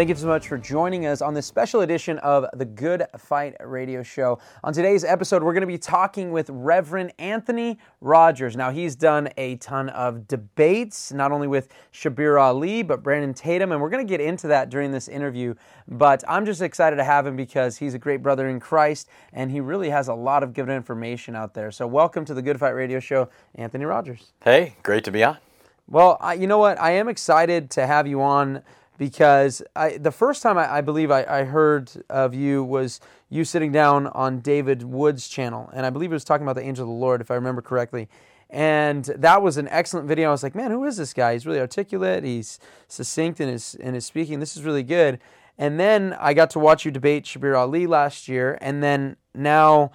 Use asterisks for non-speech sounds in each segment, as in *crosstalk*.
Thank you so much for joining us on this special edition of the Good Fight Radio Show. On today's episode, we're going to be talking with Reverend Anthony Rogers. Now, he's done a ton of debates, not only with Shabir Ally, but Brandon Tatum, and we're going to get into that during this interview. But I'm just excited to have him because he's a great brother in Christ, and he really has a lot of good information out there. So, welcome to the Good Fight Radio Show, Anthony Rogers. Hey, great to be on. Well, I, you know what? I am excited to have you on because I, the first time I, I believe I, I, heard of you was you sitting down on David Wood's channel, and I believe it was talking about the angel of the Lord, if I remember correctly. And that was an excellent video. I was like, man, who is this guy? He's really articulate. He's succinct in his in his speaking. This is really good. And then I got to watch you debate Shabir Ally last year, and then now,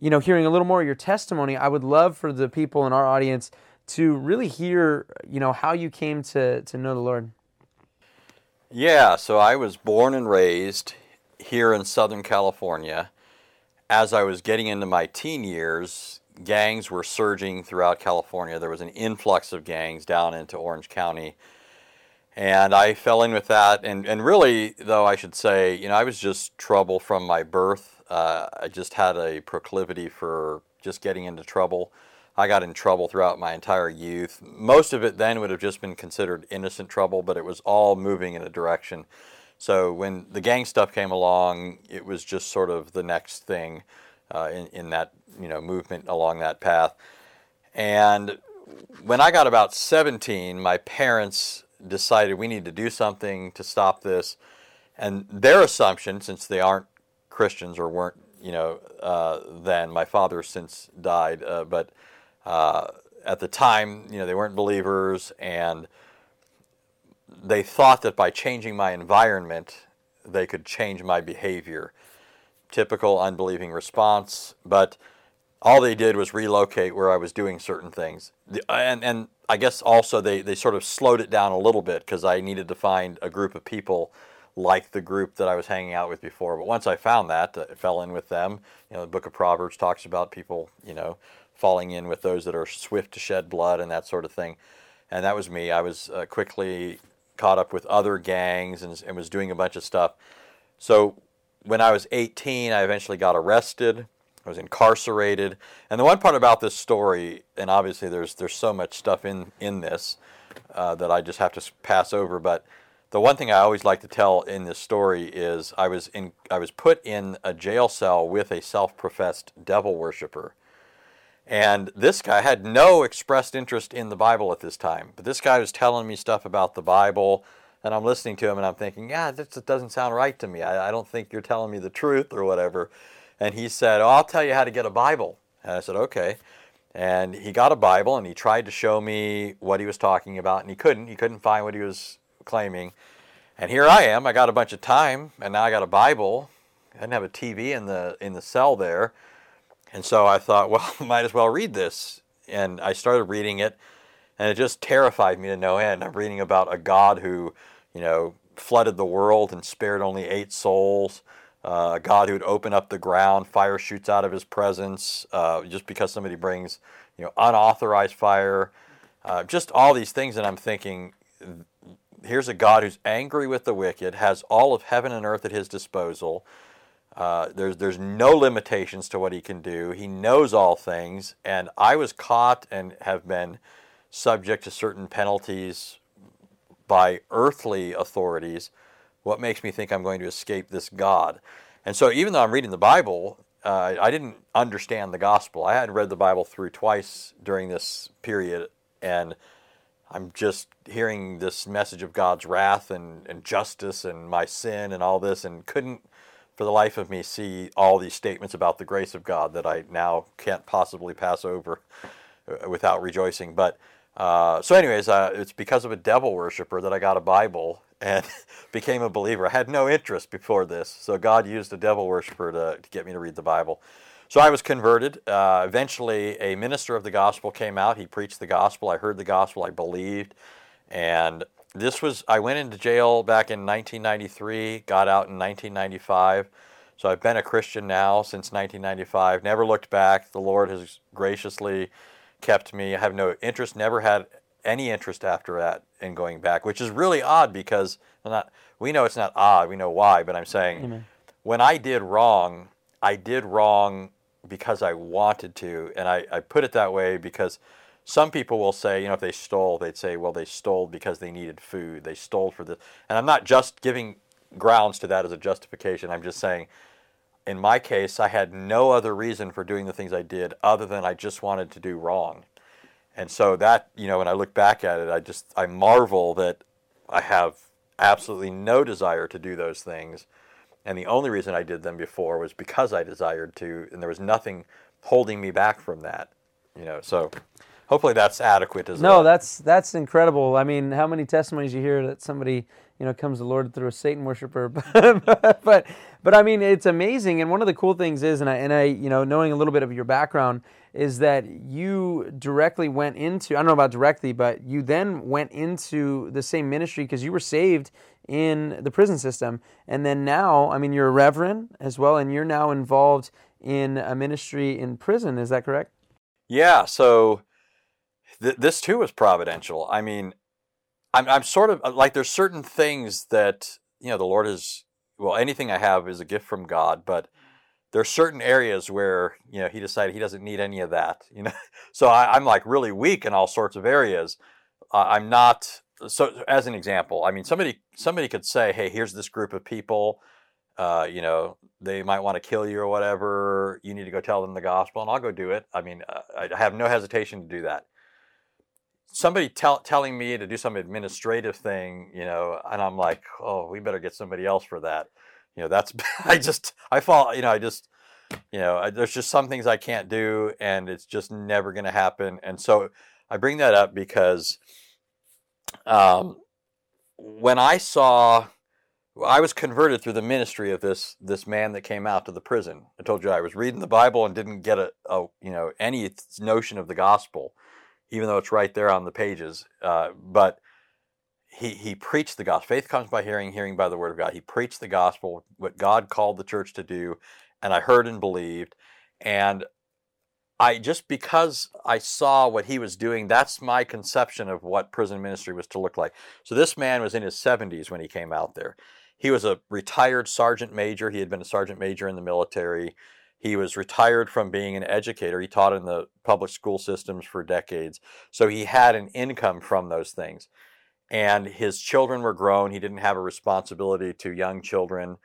you know, hearing a little more of your testimony, I would love for the people in our audience to really hear, you know, how you came to to know the Lord. Yeah, so I was born and raised here in Southern California. As I was getting into my teen years, gangs were surging throughout California. There was an influx of gangs down into Orange County. And I fell in with that. And, and really, though, I should say, you know, I was just trouble from my birth. Uh, I just had a proclivity for just getting into trouble. I got in trouble throughout my entire youth. Most of it then would have just been considered innocent trouble, but it was all moving in a direction. So when the gang stuff came along, it was just sort of the next thing uh, in, in that you know movement along that path. And when I got about 17, my parents decided we need to do something to stop this. And their assumption, since they aren't Christians or weren't, you know, uh, then my father since died, uh, but uh, at the time, you know, they weren't believers, and they thought that by changing my environment, they could change my behavior. Typical unbelieving response, but all they did was relocate where I was doing certain things. And, and I guess also they, they sort of slowed it down a little bit because I needed to find a group of people like the group that I was hanging out with before. But once I found that, I fell in with them. You know, the book of Proverbs talks about people, you know, falling in with those that are swift to shed blood and that sort of thing. And that was me. I was uh, quickly caught up with other gangs and, and was doing a bunch of stuff. So when I was 18, I eventually got arrested. I was incarcerated. And the one part about this story, and obviously there's there's so much stuff in in this uh, that I just have to pass over. But the one thing I always like to tell in this story is I was in I was put in a jail cell with a self-professed devil worshiper. And this guy had no expressed interest in the Bible at this time. But this guy was telling me stuff about the Bible, and I'm listening to him and I'm thinking, yeah, this doesn't sound right to me. I, I don't think you're telling me the truth or whatever. And he said, oh, I'll tell you how to get a Bible. And I said, okay. And he got a Bible and he tried to show me what he was talking about, and he couldn't. He couldn't find what he was claiming. And here I am. I got a bunch of time, and now I got a Bible. I didn't have a TV in the in the cell there. And so I thought, *laughs* well, might as well read this. And I started reading it, and it just terrified me to no end. I'm reading about a God who, you know, flooded the world and spared only eight souls. Uh, a God who would open up the ground, fire shoots out of his presence uh, just because somebody brings, you know, unauthorized fire. Uh, just all these things, and I'm thinking, here's a God who's angry with the wicked, has all of heaven and earth at his disposal, uh, there's there's no limitations to what he can do. He knows all things, and I was caught and have been subject to certain penalties by earthly authorities. What makes me think I'm going to escape this God? And so, even though I'm reading the Bible, uh, I didn't understand the gospel. I hadn't read the Bible through twice during this period, and I'm just hearing this message of God's wrath and, and justice and my sin and all this, and couldn't for the life of me see all these statements about the grace of God that I now can't possibly pass over uh, without rejoicing. But Uh, so, anyways, uh, it's because of a devil worshiper that I got a Bible and *laughs* became a believer. I had no interest before this, so God used a devil worshiper to, to get me to read the Bible. So I was converted. Uh, eventually, a minister of the gospel came out. He preached the gospel. I heard the gospel. I believed. And this was, I went into jail back in 1993, got out in 1995. So I've been a Christian now since 1995. Never looked back. The Lord has graciously kept me. I have no interest, never had any interest after that in going back, which is really odd because not, we know it's not odd. We know why, but I'm saying Amen. when I did wrong, I did wrong because I wanted to. And I, I put it that way because some people will say, you know, if they stole, they'd say, well, they stole because they needed food. They stole for this. And I'm not just giving grounds to that as a justification. I'm just saying, in my case, I had no other reason for doing the things I did other than I just wanted to do wrong. And so that, you know, when I look back at it, I just, I marvel that I have absolutely no desire to do those things and the only reason I did them before was because I desired to, and there was nothing holding me back from that. You know, so hopefully that's adequate as no, that's that's incredible. I mean, how many testimonies you hear that somebody you know comes to the Lord through a Satan worshiper, *laughs* but but I mean, it's amazing. And one of the cool things is, and I and I you know knowing a little bit of your background is that you directly went into I don't know about directly, but you then went into the same ministry because you were saved in the prison system. And then now, I mean, you're a reverend as well, and you're now involved in a ministry in prison. Is that correct? Yeah. So th- this too was providential. I mean, I'm, I'm sort of like there's certain things that, you know, the Lord is, well, anything I have is a gift from God, but there are certain areas where, you know, He decided He doesn't need any of that, you know. *laughs* So I, am like really weak in all sorts of areas. Uh, I'm not so as an example, I mean, somebody somebody could say, "Hey, here's this group of people. Uh, you know, they might want to kill you or whatever. You need to go tell them the gospel, and I'll go do it." I mean, uh, I have no hesitation to do that. Somebody tell, telling me to do some administrative thing, you know, and I'm like, "Oh, we better get somebody else for that." You know, that's *laughs* I just I fall, you know, I just you know, I, there's just some things I can't do, and it's just never going to happen. And so I bring that up because um, when I saw, I was converted through the ministry of this this man that came out to the prison. I told you I was reading the Bible and didn't get a, a you know any notion of the gospel, even though it's right there on the pages. Uh, but he he preached the gospel. Faith comes by hearing, hearing by the word of God. He preached the gospel, what God called the church to do, and I heard and believed. And I just because I saw what he was doing, that's my conception of what prison ministry was to look like. So this man was in his 70s when he came out there. He was a retired sergeant major. He had been a sergeant major in the military. He was retired from being an educator. He taught in the public school systems for decades. So he had an income from those things. And his children were grown. He didn't have a responsibility to young children.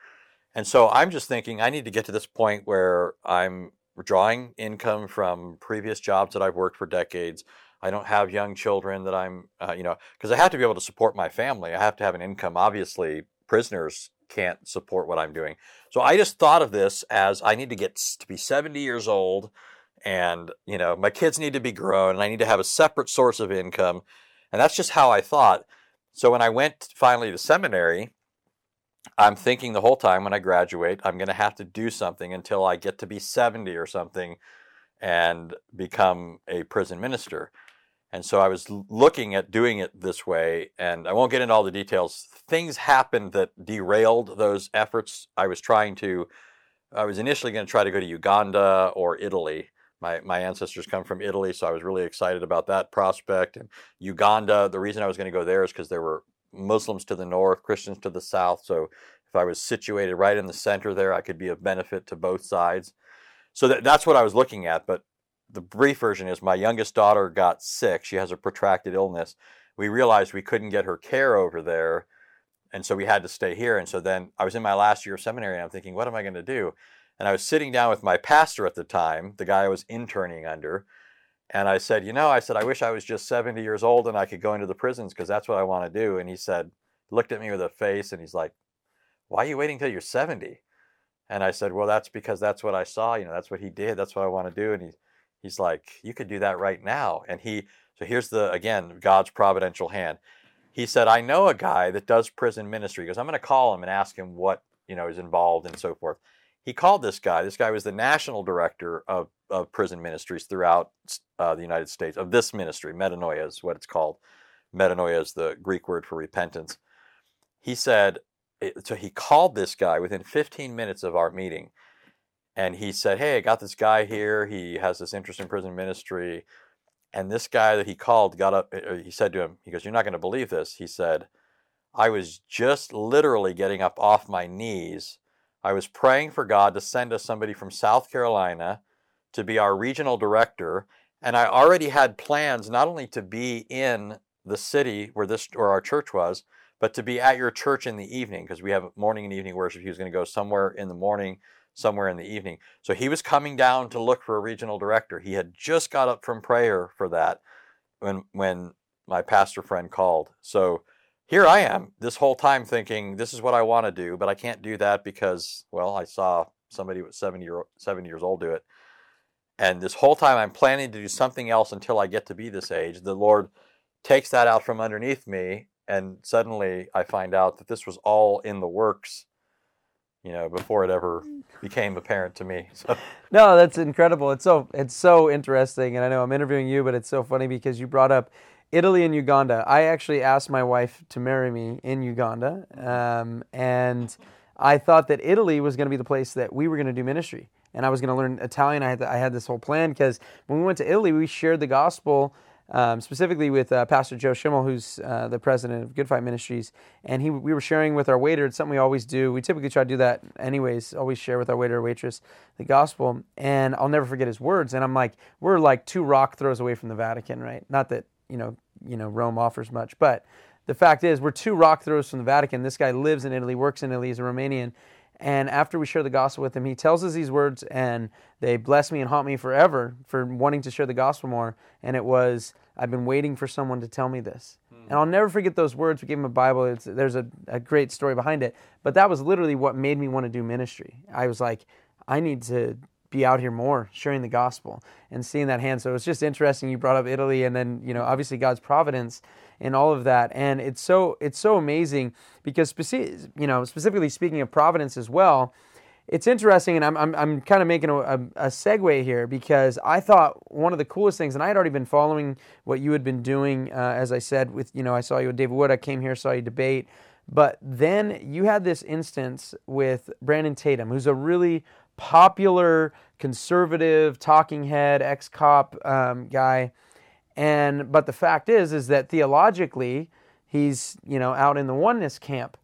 And so I'm just thinking I need to get to this point where I'm drawing income from previous jobs that I've worked for decades. I don't have young children that I'm, uh, you know, because I have to be able to support my family. I have to have an income. Obviously, prisoners can't support what I'm doing. So I just thought of this as I need to get to be 70 years old and, you know, my kids need to be grown and I need to have a separate source of income. And that's just how I thought. So when I went finally to seminary, I'm thinking the whole time when I graduate, I'm going to have to do something until I get to be 70 or something and become a prison minister. And so I was looking at doing it this way, and I won't get into all the details. Things happened that derailed those efforts. I was trying to, I was initially going to try to go to Uganda or Italy. My, my ancestors come from Italy, so I was really excited about that prospect. And Uganda, the reason I was going to go there is because there were Muslims to the north, Christians to the south. So if I was situated right in the center there, I could be of benefit to both sides. So that, that's what I was looking at. But the brief version is my youngest daughter got sick. She has a protracted illness. We realized we couldn't get her care over there. And so we had to stay here. And so then I was in my last year of seminary and I'm thinking, what am I going to do? And I was sitting down with my pastor at the time, the guy I was interning under, and I said, you know, I said, I wish I was just 70 years old and I could go into the prisons because that's what I want to do. And he said, looked at me with a face and he's like, why are you waiting till you're 70? And I said, well, that's because that's what I saw. You know, that's what he did. That's what I want to do. And he, he's like, you could do that right now. And he, so here's the again God's providential hand. He said, "I know a guy that does prison ministry." He goes, "I'm going to call him and ask him what you know is involved and so forth." He called this guy. This guy was the national director of, of prison ministries throughout uh, the United States of this ministry. Metanoia is what it's called. Metanoia is the Greek word for repentance. He said, so he called this guy within 15 minutes of our meeting and he said, Hey, I got this guy here. He has this interest in prison ministry. And this guy that he called got up, uh, he said to him, He goes, You're not going to believe this. He said, I was just literally getting up off my knees. I was praying for God to send us somebody from South Carolina to be our regional director. And I already had plans not only to be in the city where this or our church was, but to be at your church in the evening because we have morning and evening worship. He was going to go somewhere in the morning somewhere in the evening. So he was coming down to look for a regional director. He had just got up from prayer for that when when my pastor friend called. So here I am this whole time thinking this is what I want to do, but I can't do that because well, I saw somebody with 70 year 7 years old do it. And this whole time I'm planning to do something else until I get to be this age. The Lord takes that out from underneath me and suddenly I find out that this was all in the works you know, before it ever became apparent to me. *laughs* So. No, that's incredible. It's so it's so interesting, and I know I'm interviewing you, but it's so funny because you brought up Italy and Uganda. I actually asked my wife to marry me in Uganda, um, and I thought that Italy was going to be the place that we were going to do ministry, and I was going to learn Italian. I had I had this whole plan because when we went to Italy, we shared the gospel um, specifically with uh, Pastor Joe Schimmel, who's uh, the president of Good Fight Ministries. And he, we were sharing with our waiter. It's something we always do. We typically try to do that anyways, always share with our waiter or waitress the gospel. And I'll never forget his words. And I'm like, we're like two rock throws away from the Vatican, right? Not that, you know, you know, Rome offers much, but the fact is we're two rock throws from the Vatican. This guy lives in Italy, works in Italy, he's a Romanian. And after we share the gospel with him, he tells us these words, and they bless me and haunt me forever for wanting to share the gospel more. And it was, I've been waiting for someone to tell me this. Mm. And I'll never forget those words. We gave him a Bible. It's, there's a, a great story behind it. But that was literally what made me want to do ministry. I was like, I need to be out here more sharing the gospel and seeing that hand. So it's just interesting. You brought up Italy and then, you know, obviously God's providence in all of that. And it's so, it's so amazing because, speci- you know, specifically speaking of providence as well, it's interesting, and I'm, I'm, I'm kind of making a, a, a, segue here because I thought one of the coolest things, and I had already been following what you had been doing, uh, as I said, with, you know, I saw you with David Wood, I came here, saw you debate, but then you had this instance with Brandon Tatum, who's a really popular conservative talking head, ex cop um, guy. And, but the fact is, is that theologically, he's, you know, out in the oneness camp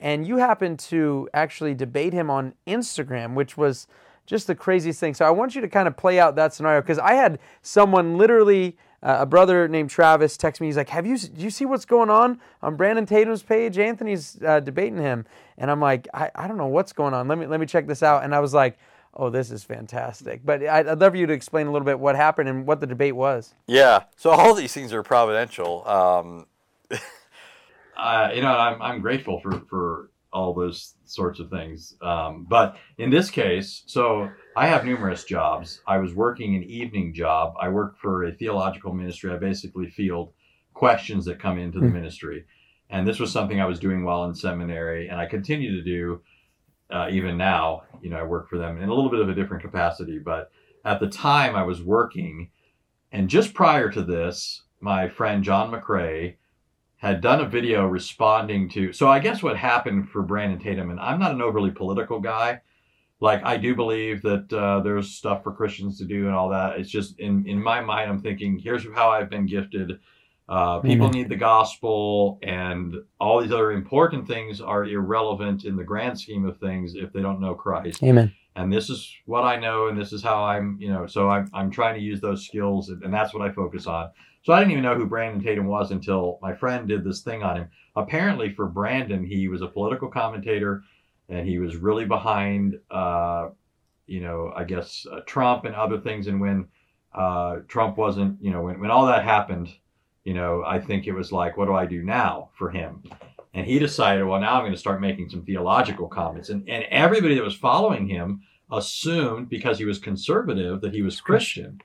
and you happen to actually debate him on Instagram, which was just the craziest thing. So I want you to kind of play out that scenario because I had someone literally. Uh, a brother named Travis text me. He's like, "Have you do you see what's going on on Brandon Tatum's page? Anthony's uh, debating him." And I'm like, I, "I don't know what's going on. Let me let me check this out." And I was like, "Oh, this is fantastic." But I'd, I'd love for you to explain a little bit what happened and what the debate was. Yeah. So all these things are providential. Um, *laughs* uh, you know, I'm, I'm grateful for, for all those sorts of things. Um, but in this case, so I have numerous jobs. I was working an evening job. I work for a theological ministry. I basically field questions that come into the mm-hmm. ministry. And this was something I was doing while in seminary, and I continue to do uh, even now. You know, I work for them in a little bit of a different capacity, but at the time I was working, and just prior to this, my friend John McCrae had done a video responding to. So I guess what happened for Brandon Tatum, and I'm not an overly political guy. Like I do believe that uh, there's stuff for Christians to do and all that. It's just in in my mind, I'm thinking, here's how I've been gifted. Uh, people need the gospel, and all these other important things are irrelevant in the grand scheme of things if they don't know Christ. Amen. And this is what I know, and this is how I'm, you know. So I'm I'm trying to use those skills, and that's what I focus on. So I didn't even know who Brandon Tatum was until my friend did this thing on him. Apparently, for Brandon, he was a political commentator, and he was really behind, uh, you know, I guess uh, Trump and other things. And when uh, Trump wasn't, you know, when when all that happened, you know, I think it was like, what do I do now for him? And he decided, well, now I'm going to start making some theological comments. And and everybody that was following him assumed because he was conservative that he was Christian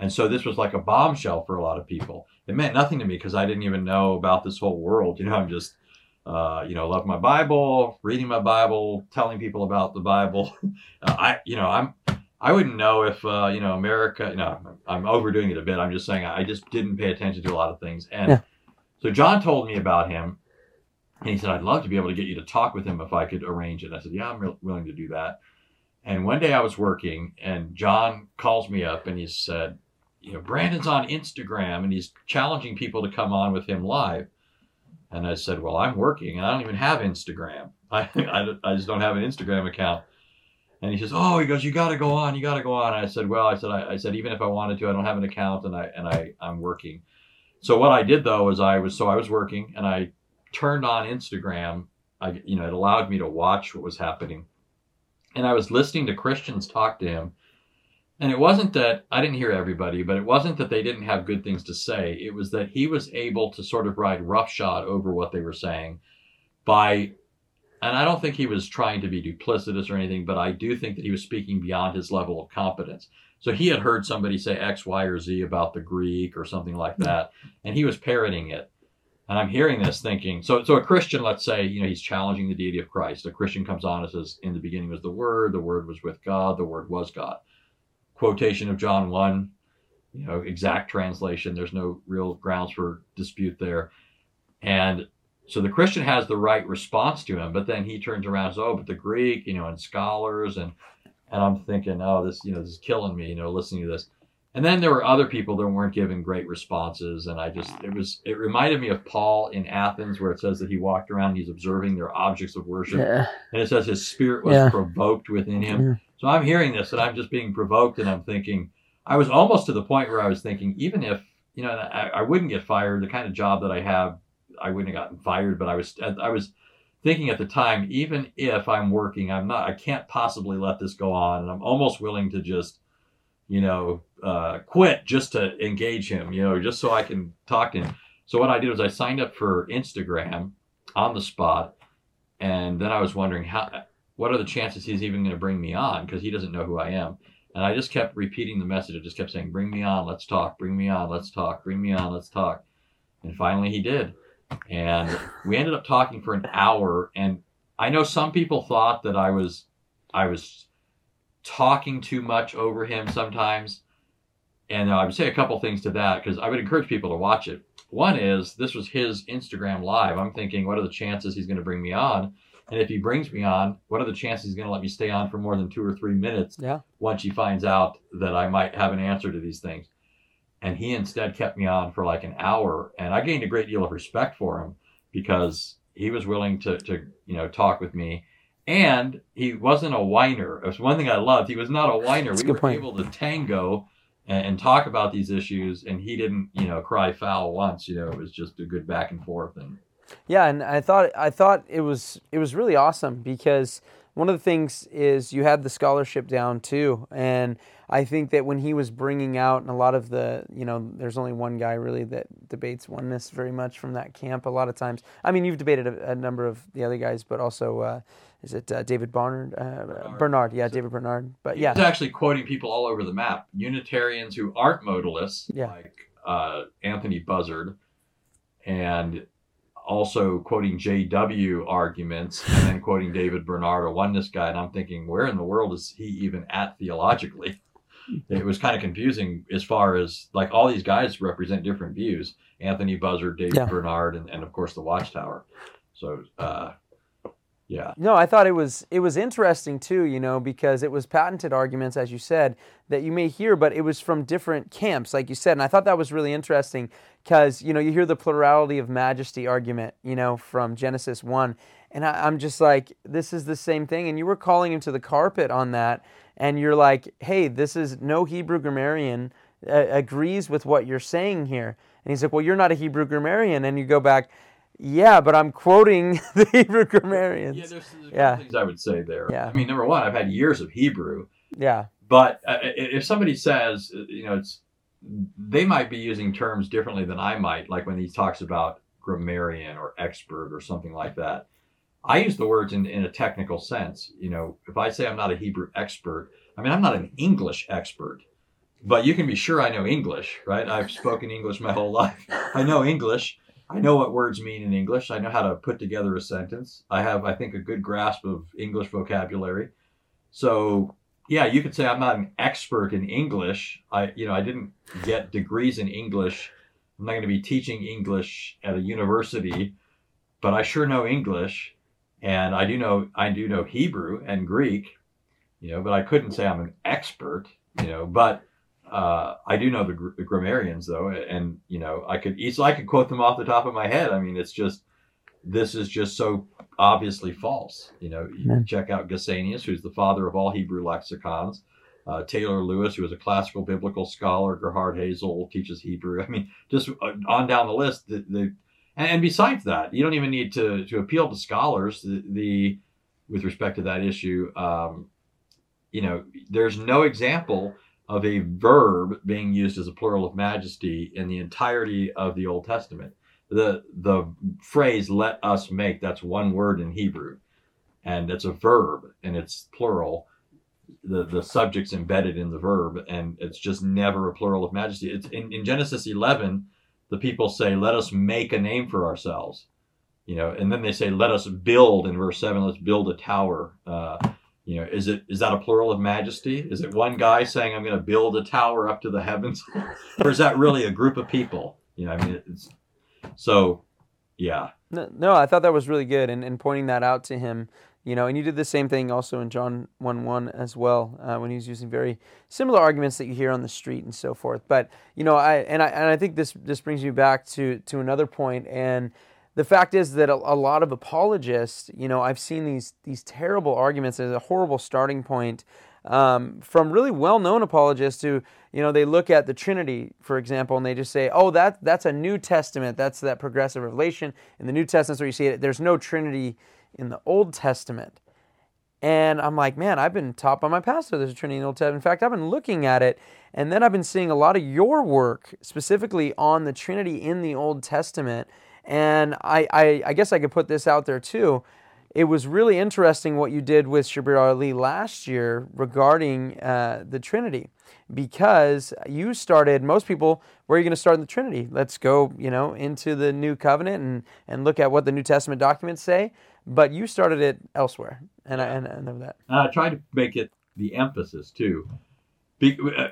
And so this was like a bombshell for a lot of people. It meant nothing to me because I didn't even know about this whole world. You know, I'm just, uh, you know, love my Bible, reading my Bible, telling people about the Bible. Uh, *laughs* I, you know, I'm, I wouldn't know if, uh, you know, America, you know, I'm overdoing it a bit. I'm just saying I just didn't pay attention to a lot of things. And Yeah. so John told me about him and he said, I'd love to be able to get you to talk with him if I could arrange it. I said, Yeah, I'm re- willing to do that. And one day I was working, and John calls me up and he said, You know, Brandon's on Instagram and he's challenging people to come on with him live. And I said, Well, I'm working and I don't even have Instagram. *laughs* I, I, I just don't have an Instagram account. And he says, "Oh, he goes, you got to go on, you got to go on." And I said, "Well, I said, I, I said, even if I wanted to, I don't have an account, and I and I I'm working." So what I did though is I was so I was working, and I turned on Instagram. I you know it allowed me to watch what was happening, and I was listening to Christians talk to him. And it wasn't that I didn't hear everybody, but it wasn't that they didn't have good things to say. It was that he was able to sort of ride roughshod over what they were saying by and I don't think he was trying to be duplicitous or anything, but I do think that he was speaking beyond his level of competence. So he had heard somebody say X, Y, or Z about the Greek or something like hmm. that, and he was parroting it. And I'm hearing this thinking, so so a Christian, let's say, you know, he's challenging the deity of Christ. A Christian comes on and says, In the beginning was the Word, the Word was with God, the Word was God. Quotation of John 1, you know, exact translation. There's no real grounds for dispute there. And so the Christian has the right response to him, but then he turns around and says, "Oh, but the Greek, you know, and scholars and and I'm thinking, oh, this, you know, this is killing me, you know, listening to this. And then there were other people that weren't giving great responses, and I just it was it reminded me of Paul in Athens, where it says that he walked around, and he's observing their objects of worship, Yeah. and it says his spirit was Yeah. provoked within him. Yeah. So I'm hearing this, and I'm just being provoked, and I'm thinking, I was almost to the point where I was thinking, even if you know, I, I wouldn't get fired, the kind of job that I have, I wouldn't have gotten fired, but I was I was thinking at the time, even if I'm working, I'm not, I can't possibly let this go on, and I'm almost willing to just, you know, uh, quit just to engage him, you know, just so I can talk to him. So what I did was I signed up for Instagram on the spot, and then I was wondering how, what are the chances he's even going to bring me on because he doesn't know who I am. And I just kept repeating the message. I just kept saying, "Bring me on, let's talk. Bring me on, let's talk. Bring me on, let's talk." And finally, he did. And we ended up talking for an hour. And I know some people thought that I was, I was talking too much over him sometimes. And I would say a couple things to that because I would encourage people to watch it. One is this was his Instagram live. I'm thinking, what are the chances he's going to bring me on? And if he brings me on, what are the chances he's going to let me stay on for more than two or three minutes Yeah. once he finds out that I might have an answer to these things? And he instead kept me on for like an hour. And I gained a great deal of respect for him because he was willing to, to you know, talk with me. And he wasn't a whiner. It was one thing I loved. He was not a whiner. That's a we good were point. able to tango and, and talk about these issues. And he didn't, you know, cry foul once. You know, it was just a good back and forth. And Yeah, and I thought I thought it was it was really awesome because one of the things is you had the scholarship down too, and I think that when he was bringing out and a lot of the you know there's only one guy really that debates oneness very much from that camp. A lot of times, I mean you've debated a, a number of the other guys, but also uh, is it uh, David Barnard uh, Bernard? Yeah, David Bernard. But yeah, was actually quoting people all over the map. Unitarians who aren't modalists, Yeah. like uh, Anthony Buzzard, and also quoting J.W. arguments, and then quoting David Bernard, a oneness guy. And I'm thinking, where in the world is he even at theologically? *laughs* It was kind of confusing as far as like all these guys represent different views. Anthony Buzzard, David Yeah. Bernard, and, and of course the Watchtower. So, uh, yeah. No, I thought it was it was interesting too, you know, because it was patented arguments, as you said, that you may hear, but it was from different camps, like you said, and I thought that was really interesting because you know you hear the plurality of majesty argument, you know, from Genesis one, and I, I'm just like, this is the same thing, and you were calling him to the carpet on that, and you're like, hey, this is no Hebrew grammarian uh, agrees with what you're saying here, and he's like, well, you're not a Hebrew grammarian, and you go back. Yeah, but I'm quoting *laughs* the Hebrew grammarians. Yeah, there's, there's Yeah. things I would say there. Yeah. I mean, number one, I've had years of Hebrew. Yeah. But uh, if somebody says, uh, you know, it's they might be using terms differently than I might, like when he talks about grammarian or expert or something like that. I use the words in, in a technical sense. You know, if I say I'm not a Hebrew expert, I mean I'm not an English expert. but you can be sure I know English, right? I've spoken English my whole life. *laughs* I know English. I know what words mean in English. I know how to put together a sentence. I have, I think, a good grasp of English vocabulary. So, yeah, you could say I'm not an expert in English. I, you know, I didn't get degrees in English. I'm not going to be teaching English at a university, but I sure know English, and I do know I do know Hebrew and Greek, you know. But I couldn't say I'm an expert, you know. But uh, I do know the, gr- the, grammarians though, and you know I could easily I could quote them off the top of my head. I mean, it's just this is just so obviously false. You know, you can check out Gesenius, who's the father of all Hebrew lexicons. Uh, Taylor Lewis, who is a classical biblical scholar. Gerhard Hasel teaches Hebrew. I mean, just uh, on down the list. The, the and, and, besides that, you don't even need to to appeal to scholars. The, the with respect to that issue, um, you know, there's no example of a verb being used as a plural of majesty in the entirety of the Old Testament. The the phrase "let us make" that's one word in Hebrew, and it's a verb and it's plural. The the subject's embedded in the verb, and it's just never a plural of majesty. It's in, in Genesis 11, the people say, "Let us make a name for ourselves," you know, and then they say, "Let us build." In verse seven, let's build a tower. Uh, you know is it is that a plural of majesty? Is it one guy saying i'm going to build a tower up to the heavens? *laughs* Or is that really a group of people? You know i mean it's so yeah. No, no i thought that was really good and, and pointing that out to him you know and you did the same thing also in john 1 1 as well uh, when he was using very similar arguments that you hear on the street and so forth. But you know i and i and i think this this brings me back to to another point and the fact is that a, a, lot of apologists, you know, I've seen these these terrible arguments as a horrible starting point um, from really well-known apologists who, you know, they look at the Trinity, for example, and they just say, "Oh, that that's a New Testament. That's that progressive revelation in the New Testament where you see it. There's no Trinity in the Old Testament." And I'm like, man, I've been taught by my pastor there's a Trinity in the Old Testament. In fact, I've been looking at it, and then I've been seeing a lot of your work specifically on the Trinity in the Old Testament and I, I, I, guess I could put this out there too. It was really interesting what you did with Shabir Ally last year regarding uh, the Trinity, because you started. Most people, where are you going to start in the Trinity? Let's go, you know, into the New Covenant and and look at what the New Testament documents say. But you started it elsewhere, and I, and I know that. I tried to make it the emphasis too. Be, uh,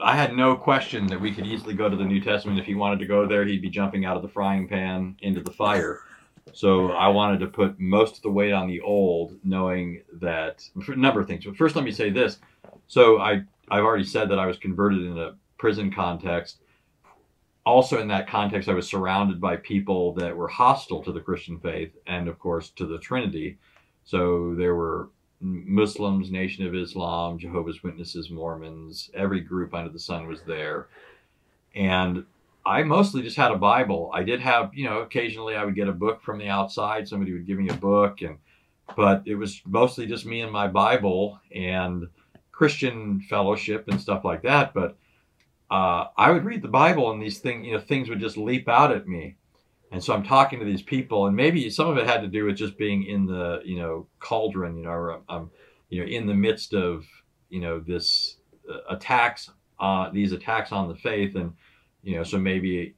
I had no question that we could easily go to the New Testament. If he wanted to go there, he'd be jumping out of the frying pan into the fire. So I wanted to put most of the weight on the old, knowing that a number of things. But first, let me say this. So I I've already said that I was converted in a prison context. Also, in that context, I was surrounded by people that were hostile to the Christian faith and, of course, to the Trinity. So there were Muslims, Nation of Islam, Jehovah's Witnesses, Mormons, every group under the sun was there. And I mostly just had a Bible. I did have, you know, occasionally I would get a book from the outside. Somebody would give me a book, and but it was mostly just me and my Bible and Christian fellowship and stuff like that. But uh, I would read the Bible, and these things, you know, things would just leap out at me. And so I'm talking to these people, and maybe some of it had to do with just being in the, you know, cauldron, you know, or I'm, you know, in the midst of, you know, this uh, attacks, uh, these attacks on the faith, and, you know, so maybe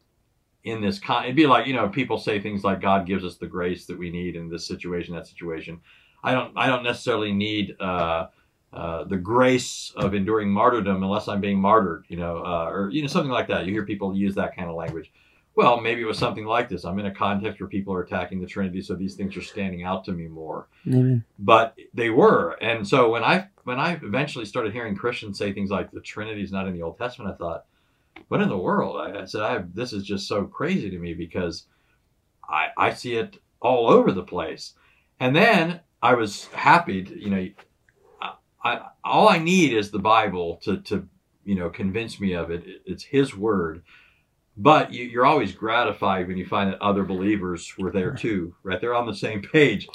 in this con, it'd be like, you know, people say things like God gives us the grace that we need in this situation, that situation. I don't, I don't necessarily need uh, uh, the grace of enduring martyrdom unless I'm being martyred, you know, uh, or you know, something like that. You hear people use that kind of language. Well, maybe it was something like this. I'm in a context where people are attacking the Trinity, so these things are standing out to me more. Amen. But they were, and so when I when I eventually started hearing Christians say things like the Trinity is not in the Old Testament, I thought, what in the world? I, I said, I have, this is just so crazy to me because I I see it all over the place. And then I was happy, to, you know, I, I, all I need is the Bible to to you know convince me of it. It's His Word but you, are always gratified when you find that other believers were there too, right? They're on the same page.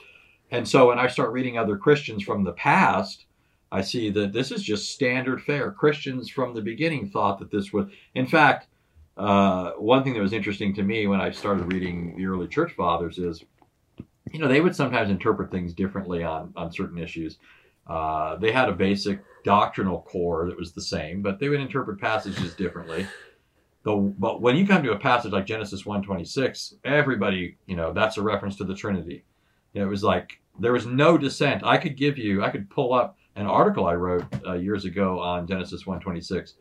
And so when I start reading other Christians from the past, I see that this is just standard fare. Christians from the beginning thought that this was, in fact, uh, one thing that was interesting to me when I started reading the early church fathers is, you know, they would sometimes interpret things differently on, on certain issues. Uh, they had a basic doctrinal core that was the same, but they would interpret passages differently. The, but when you come to a passage like Genesis 1:26, everybody, you know, that's a reference to the Trinity. You know, it was like there was no dissent. I could give you, I could pull up an article I wrote uh, years ago on Genesis 1:26,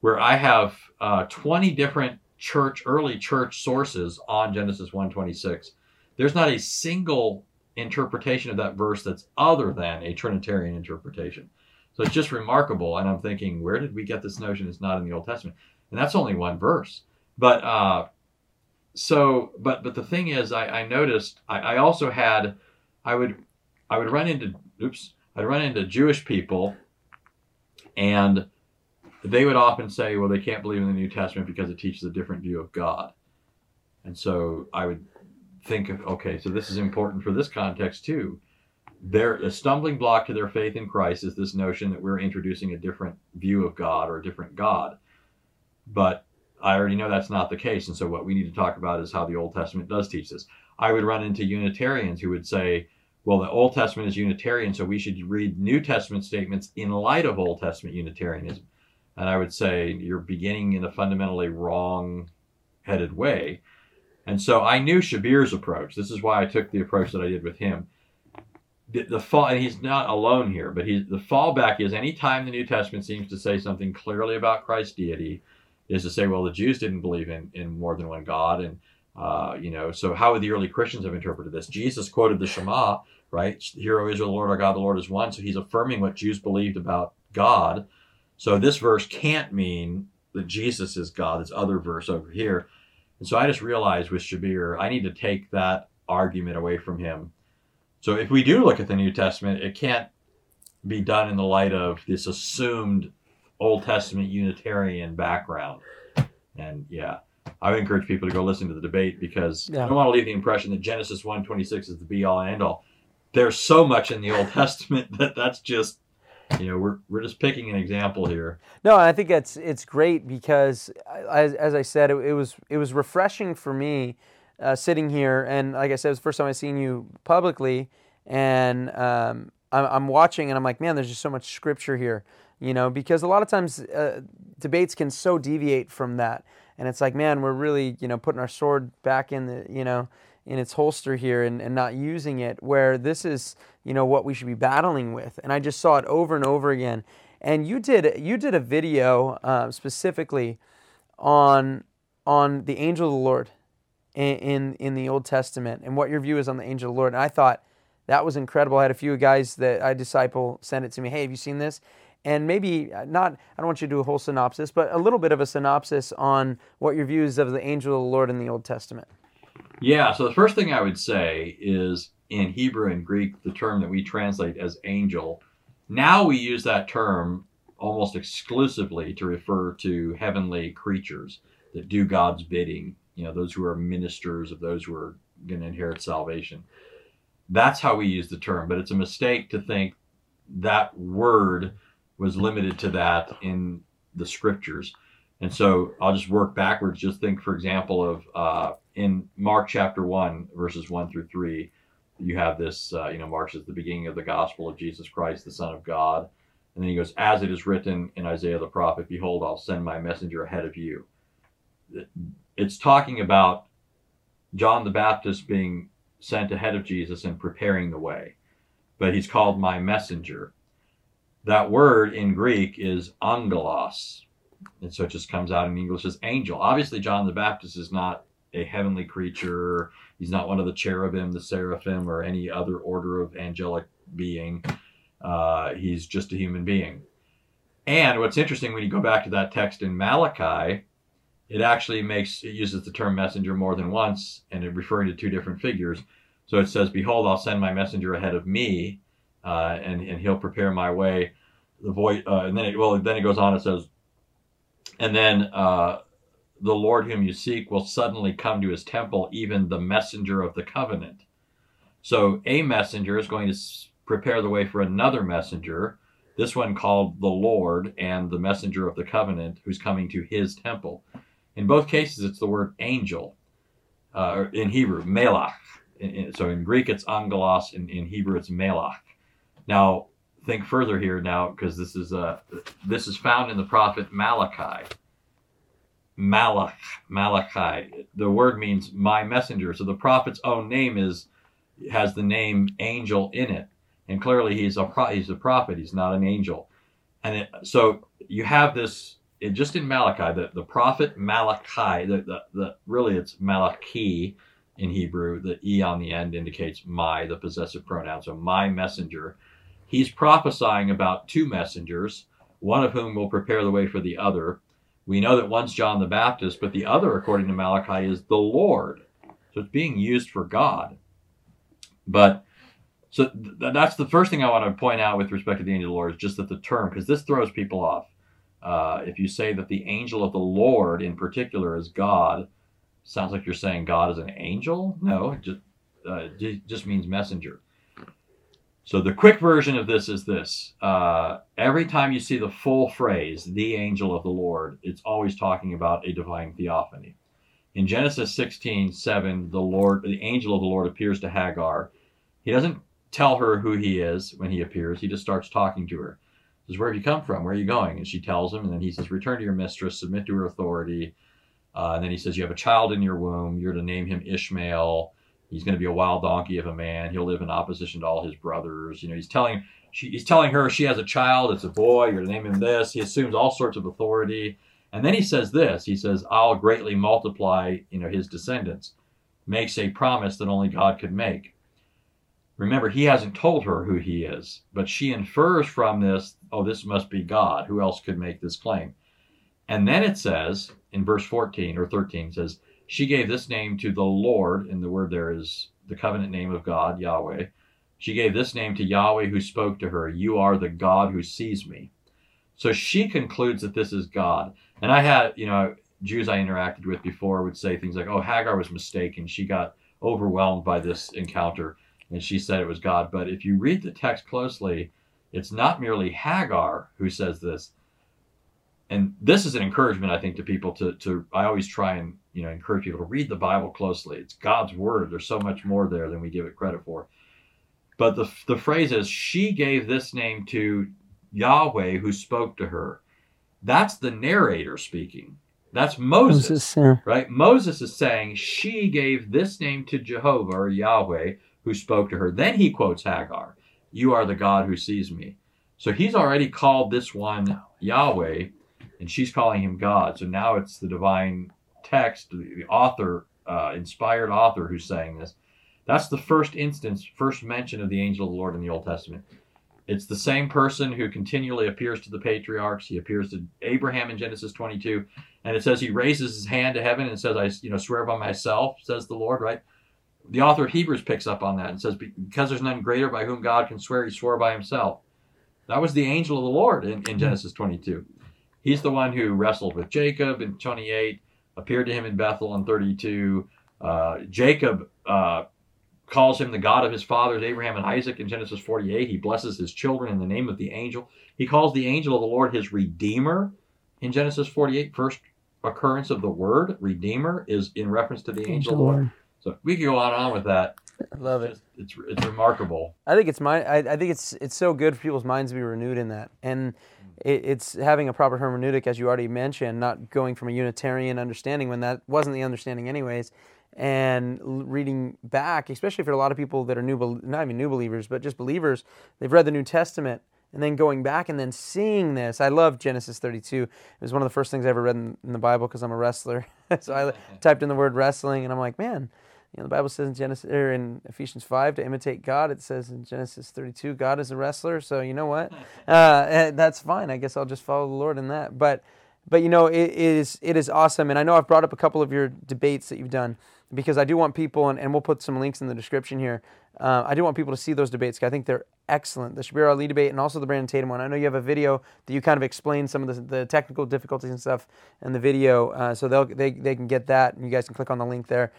where I have uh, 20 different church, early church sources on Genesis 1:26. There's not a single interpretation of that verse that's other than a Trinitarian interpretation. So it's just remarkable. And I'm thinking, where did we get this notion it's not in the Old Testament? And that's only one verse. But uh, so, but but the thing is, I, I noticed I, I also had, I would I would run into oops, I'd run into Jewish people, and they would often say, well, they can't believe in the New Testament because it teaches a different view of God. And so I would think, okay, so this is important for this context too their a stumbling block to their faith in Christ is this notion that we're introducing a different view of God or a different God. But I already know that's not the case, and so what we need to talk about is how the Old Testament does teach this. I would run into Unitarians who would say, well, the Old Testament is Unitarian, so we should read New Testament statements in light of Old Testament Unitarianism. And I would say you're beginning in a fundamentally wrong headed way. And so I knew Shabir's approach. This is why I took the approach that I did with him the, the fall, and he's not alone here, but he's the fallback is anytime the New Testament seems to say something clearly about Christ's deity, is to say, well, the Jews didn't believe in, in more than one God, and uh, you know, so how would the early Christians have interpreted this? Jesus quoted the Shema, right? Hear, O Israel, the Lord our God, the Lord is one. So he's affirming what Jews believed about God. So this verse can't mean that Jesus is God. This other verse over here. And so I just realized with Shabir, I need to take that argument away from him so if we do look at the New Testament, it can't be done in the light of this assumed Old Testament Unitarian background. And yeah, I would encourage people to go listen to the debate because yeah. I don't want to leave the impression that Genesis 1:26 is the be all and end all. There's so much in the Old *laughs* Testament that that's just you know we're we're just picking an example here. No, I think it's it's great because as, as I said, it, it was it was refreshing for me uh, sitting here, and like I said, it was the first time I've seen you publicly, and um, I'm, I'm, watching, and I'm like, man, there's just so much scripture here, you know, because a lot of times uh, debates can so deviate from that, and it's like, man, we're really, you know, putting our sword back in the, you know, in its holster here and, and not using it, where this is, you know, what we should be battling with, and I just saw it over and over again, and you did you did a video uh, specifically on on the angel of the Lord in, in, the Old Testament and what your view is on the angel of the Lord. And I thought that was incredible. I had a few guys that I disciple send it to me. Hey, have you seen this? And maybe uh, not, I don't want you to do a whole synopsis, but a little bit of a synopsis on what your views of the angel of the Lord in the Old Testament. Yeah, so the first thing I would say is in Hebrew and Greek, the term that we translate as angel, now we use that term almost exclusively to refer to heavenly creatures that do God's bidding you know, those who are ministers of those who are going to inherit salvation. That's how we use the term, but it's a mistake to think that word was limited to that in the scriptures. And so I'll just work backwards. Just think, for example, of uh, in Mark chapter 1, verses 1 through 3, you have this, uh, you know, Mark is the beginning of the gospel of Jesus Christ, the Son of God. And then he goes, As it is written in Isaiah the prophet, Behold, I'll send my messenger ahead of you it's talking about John the Baptist being sent ahead of Jesus and preparing the way. But he's called my messenger. That word in Greek is angelos. And so it just comes out in English as angel. Obviously, John the Baptist is not a heavenly creature. He's not one of the cherubim, the seraphim, or any other order of angelic being. Uh, he's just a human being. And what's interesting when you go back to that text in Malachi, it actually makes it uses the term messenger more than once and it referring to two different figures. So it says, "Behold, I'll send my messenger ahead of me, uh, and and he'll prepare my way." The voice, uh, and then it well, then it goes on. It says, and then uh, the Lord whom you seek will suddenly come to his temple, even the messenger of the covenant. So a messenger is going to prepare the way for another messenger. This one called the Lord and the messenger of the covenant, who's coming to his temple. In both cases, it's the word angel. Uh, in Hebrew, melach. In, in, so in Greek, it's angelos. In, in Hebrew, it's melach. Now, think further here now because this is uh, this is found in the prophet Malachi. Malach, Malachi. The word means my messenger. So the prophet's own name is has the name angel in it, and clearly he's a he's a prophet. He's not an angel, and it, so you have this it, just in Malachi the, the prophet Malachi. The, the the really it's Malachi in Hebrew. The e on the end indicates my, the possessive pronoun. So my messenger. He's prophesying about two messengers, one of whom will prepare the way for the other we know that one's John the Baptist, but the other, according to Malachi, is the Lord. So it's being used for God. But so th- that's the first thing I want to point out with respect to the angel of the Lord is just that the term, because this throws people off. Uh, if you say that the angel of the Lord in particular is God, sounds like you're saying God is an angel. No, it just uh, it just means messenger. So the quick version of this is this: uh, every time you see the full phrase "the angel of the Lord," it's always talking about a divine theophany. In Genesis 16, 7, the Lord, the angel of the Lord appears to Hagar. He doesn't tell her who he is when he appears. He just starts talking to her. He says, "Where have you come from? Where are you going?" And she tells him, and then he says, "Return to your mistress, submit to her authority." Uh, and then he says, "You have a child in your womb. You're to name him Ishmael." He's going to be a wild donkey of a man. He'll live in opposition to all his brothers. You know, he's telling she, he's telling her she has a child. It's a boy. You're to name him this. He assumes all sorts of authority, and then he says this. He says, "I'll greatly multiply, you know, his descendants." Makes a promise that only God could make. Remember, he hasn't told her who he is, but she infers from this, "Oh, this must be God. Who else could make this claim?" And then it says in verse 14 or 13 says she gave this name to the Lord, and the word there is the covenant name of God, Yahweh. She gave this name to Yahweh who spoke to her, You are the God who sees me. So she concludes that this is God. And I had, you know, Jews I interacted with before would say things like, Oh, Hagar was mistaken. She got overwhelmed by this encounter and she said it was God. But if you read the text closely, it's not merely Hagar who says this. And this is an encouragement, I think, to people to, to I always try and you know encourage people to read the Bible closely. It's God's word. There's so much more there than we give it credit for. But the the phrase is she gave this name to Yahweh who spoke to her. That's the narrator speaking. That's Moses, Moses yeah. right? Moses is saying she gave this name to Jehovah or Yahweh who spoke to her. Then he quotes Hagar, "You are the God who sees me." So he's already called this one Yahweh, and she's calling him God. So now it's the divine text, the author, uh, inspired author who's saying this. That's the first instance, first mention of the angel of the Lord in the Old Testament. It's the same person who continually appears to the patriarchs. He appears to Abraham in Genesis 22, and it says he raises his hand to heaven and says, "I, you know, swear by myself," says the Lord. Right? The author of Hebrews picks up on that and says, "Because there's none greater by whom God can swear, he swore by himself." That was the angel of the Lord in, in Genesis 22. He's the one who wrestled with Jacob in 28 appeared to him in Bethel in 32. Uh, Jacob uh, calls him the God of his fathers, Abraham and Isaac, in Genesis 48. He blesses his children in the name of the angel. He calls the angel of the Lord his Redeemer in Genesis 48. First occurrence of the word Redeemer is in reference to the angel, angel of the Lord. So we can go on and on with that. I love it. It's, it's, it's remarkable. I think it's my. I, I think it's it's so good for people's minds to be renewed in that, and it, it's having a proper hermeneutic, as you already mentioned, not going from a Unitarian understanding when that wasn't the understanding, anyways, and reading back, especially for a lot of people that are new, not even new believers, but just believers, they've read the New Testament and then going back and then seeing this. I love Genesis 32. It was one of the first things I ever read in, in the Bible because I'm a wrestler. *laughs* so I *laughs* typed in the word wrestling, and I'm like, man, you know, the Bible says in Genesis or in Ephesians five to imitate God. It says in Genesis thirty two, God is a wrestler. So you know what? *laughs* Uh, eh, that's fine. I guess I'll just follow the Lord in that. But but you know, it is it is awesome. And I know I've brought up a couple of your debates that you've done because I do want people, and, and we'll put some links in the description here. Uh, I do want people to see those debates. I think they're excellent. The Shabir Ally debate and also the Brandon Tatum one. I know you have a video that you kind of explain some of the, the technical difficulties and stuff in the video, uh, so they'll, they they can get that, and you guys can click on the link there.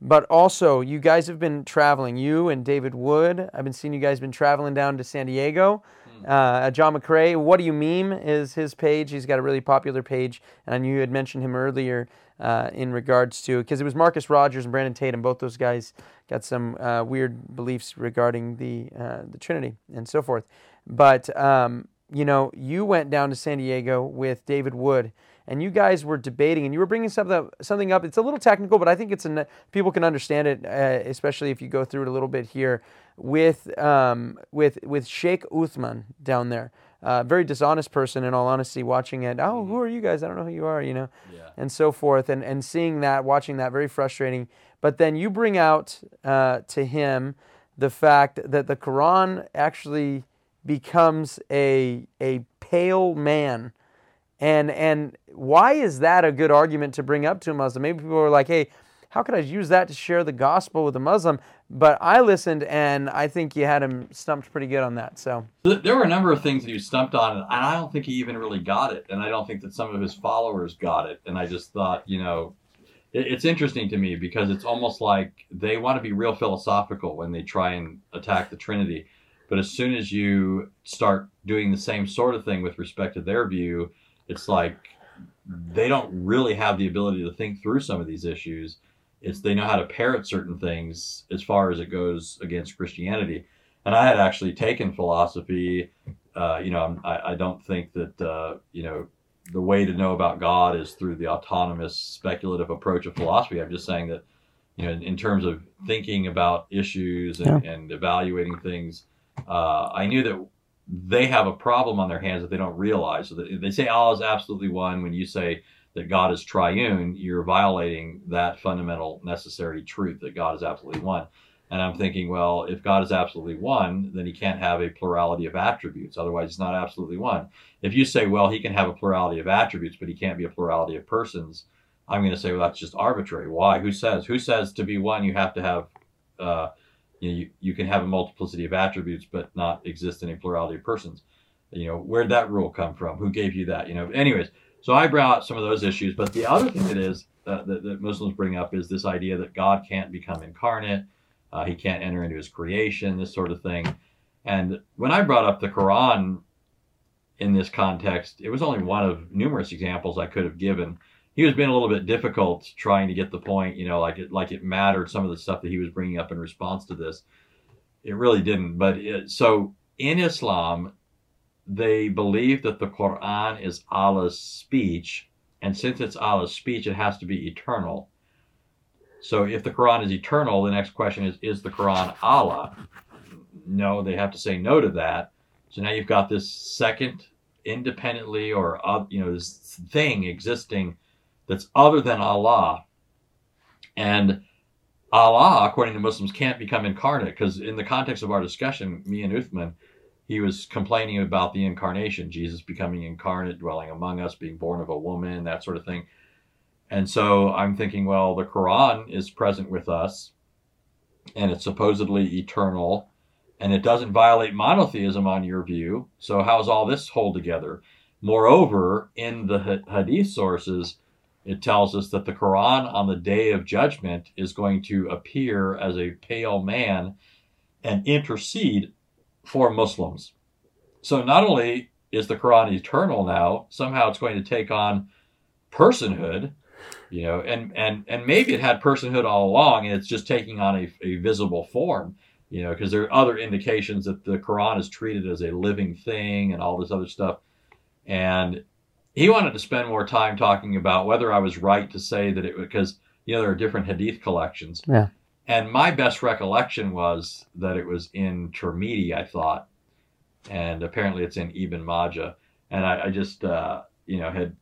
But also, you guys have been traveling. You and David Wood. I've been seeing you guys been traveling down to San Diego. Hmm. Uh, John McCrae, what do you meme is his page. He's got a really popular page, and I knew you had mentioned him earlier uh, in regards to because it was Marcus Rogers and Brandon Tatum. Both those guys got some uh, weird beliefs regarding the uh, the Trinity and so forth. But um, you know, you went down to San Diego with David Wood, and you guys were debating, and you were bringing something up, something up. It's a little technical, but I think it's an, people can understand it, uh, especially if you go through it a little bit here with um, with with Sheikh Uthman down there. Uh, very dishonest person, in all honesty, watching it. Oh, who are you guys? I don't know who you are, you know, Yeah. and so forth, and and seeing that, watching that, very frustrating. But then you bring out uh, to him the fact that the Quran actually becomes a a pale man. And and why is that a good argument to bring up to a Muslim? Maybe people are like, hey, how could I use that to share the gospel with a Muslim? But I listened and I think you had him stumped pretty good on that. So There were a number of things that was stumped on, and I don't think he even really got it. And I don't think that some of his followers got it. And I just thought, you know, it's interesting to me because it's almost like they want to be real philosophical when they try and attack the Trinity. But as soon as you start doing the same sort of thing with respect to their view, it's like they don't really have the ability to think through some of these issues. It's they know how to parrot certain things as far as it goes against Christianity. And I had actually taken philosophy. Uh, you know, I, I don't think that uh, you know the way to know about God is through the autonomous speculative approach of philosophy. I'm just saying that you know, in, in terms of thinking about issues and, and evaluating things, uh, I knew that they have a problem on their hands that they don't realize. So that they say Allah is absolutely one. When you say that God is triune, you're violating that fundamental necessary truth that God is absolutely one. And I'm thinking, well, if God is absolutely one, then he can't have a plurality of attributes. Otherwise, he's not absolutely one. If you say, well, he can have a plurality of attributes, but he can't be a plurality of persons, I'm going to say, well, that's just arbitrary. Why? Who says? Who says to be one, you have to have, uh, you, know, you, you can have a multiplicity of attributes, but not exist in a plurality of persons. You know, where'd that rule come from? Who gave you that? You know, anyways, so I brought out some of those issues. But the other thing that is uh, that, that Muslims bring up is this idea that God can't become incarnate. Uh, he can't enter into his creation, this sort of thing. And when I brought up the Quran in this context, it was only one of numerous examples I could have given. He was being a little bit difficult trying to get the point, you know, like it like it mattered some of the stuff that he was bringing up in response to this. It really didn't. But it, so in Islam, they believe that the Quran is Allah's speech, and since it's Allah's speech, it has to be eternal. So if the Quran is eternal, the next question is is the Quran Allah? No, they have to say no to that. So now you've got this second independently or uh, you know this thing existing that's other than Allah. And Allah, according to Muslims, can't become incarnate because in the context of our discussion, me and Uthman, he was complaining about the incarnation, Jesus becoming incarnate, dwelling among us, being born of a woman, that sort of thing. And so I'm thinking, well, the Quran is present with us, and it's supposedly eternal, and it doesn't violate monotheism on your view. So how does all this hold together? Moreover, in the Hadith sources, it tells us that the Quran on the day of judgment is going to appear as a pale man and intercede for Muslims. So not only is the Quran eternal now, somehow it's going to take on personhood, you know, and and and maybe it had personhood all along, and it's just taking on a, a visible form, you know, because there are other indications that the Quran is treated as a living thing and all this other stuff, and he wanted to spend more time talking about whether I was right to say that it because you know there are different Hadith collections, Yeah. and my best recollection was that it was in Tirmidhi, I thought, and apparently it's in Ibn Majah, and I, I just uh, you know had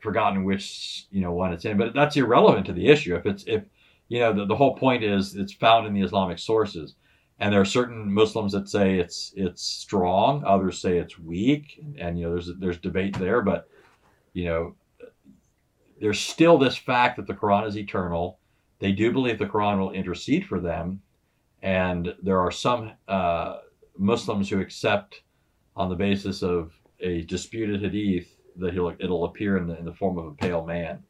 forgotten which you know one it's in, but that's irrelevant to the issue. If it's if you know the, the whole point is it's found in the Islamic sources, and there are certain Muslims that say it's it's strong, others say it's weak, and you know there's there's debate there, but you know there's still this fact that the Quran is eternal. They do believe the Quran will intercede for them, and there are some uh, Muslims who accept on the basis of a disputed hadith that he'll it'll appear in the in the form of a pale man.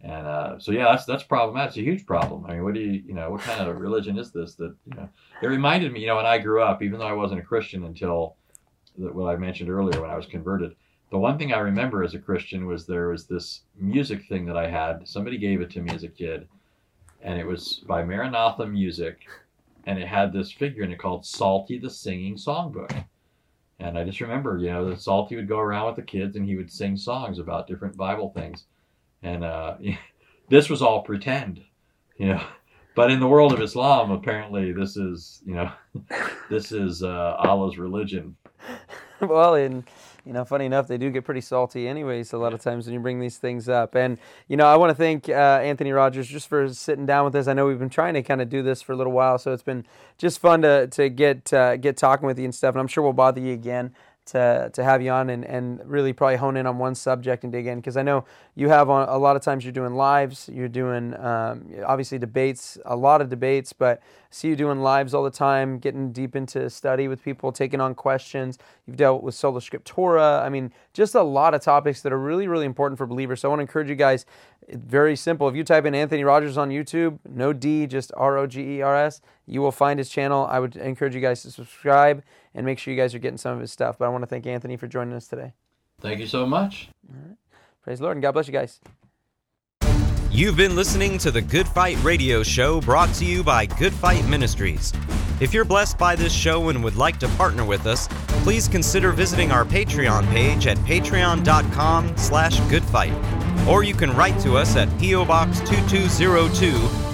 And uh, so yeah, that's that's problematic. It's a huge problem. I mean, what do you you know what kind of religion is this that you know? It reminded me, you know, when I grew up, even though I wasn't a Christian until the, what I mentioned earlier when I was converted. The one thing I remember as a Christian was there was this music thing that I had. Somebody gave it to me as a kid, and it was by Maranatha Music, and it had this figure in it called Salty the Singing Songbook. And I just remember, you know, that Salty would go around with the kids and he would sing songs about different Bible things. And uh, *laughs* this was all pretend, you know. But in the world of Islam, apparently this is, you know, *laughs* this is uh, Allah's religion. *laughs* well, and you know, funny enough, they do get pretty salty, anyways. A lot of times when you bring these things up, and you know, I want to thank uh, Anthony Rogers just for sitting down with us. I know we've been trying to kind of do this for a little while, so it's been just fun to to get uh, get talking with you and stuff. And I'm sure we'll bother you again to to have you on and, and really probably hone in on one subject and dig in because I know you have on a lot of times you're doing lives, you're doing um, obviously debates, a lot of debates, but see you doing lives all the time, getting deep into study with people, taking on questions. You've dealt with sola scriptura. I mean, just a lot of topics that are really really important for believers. So I want to encourage you guys. Very simple. If you type in Anthony Rogers on YouTube, no D, just R O G E R S, you will find his channel. I would encourage you guys to subscribe and make sure you guys are getting some of his stuff. But I want to thank Anthony for joining us today. Thank you so much. Praise the Lord and God bless you guys. You've been listening to the Good Fight Radio Show brought to you by Good Fight Ministries. If you're blessed by this show and would like to partner with us, please consider visiting our Patreon page at patreon.com slash goodfight. Or you can write to us at P.O. Box 2202,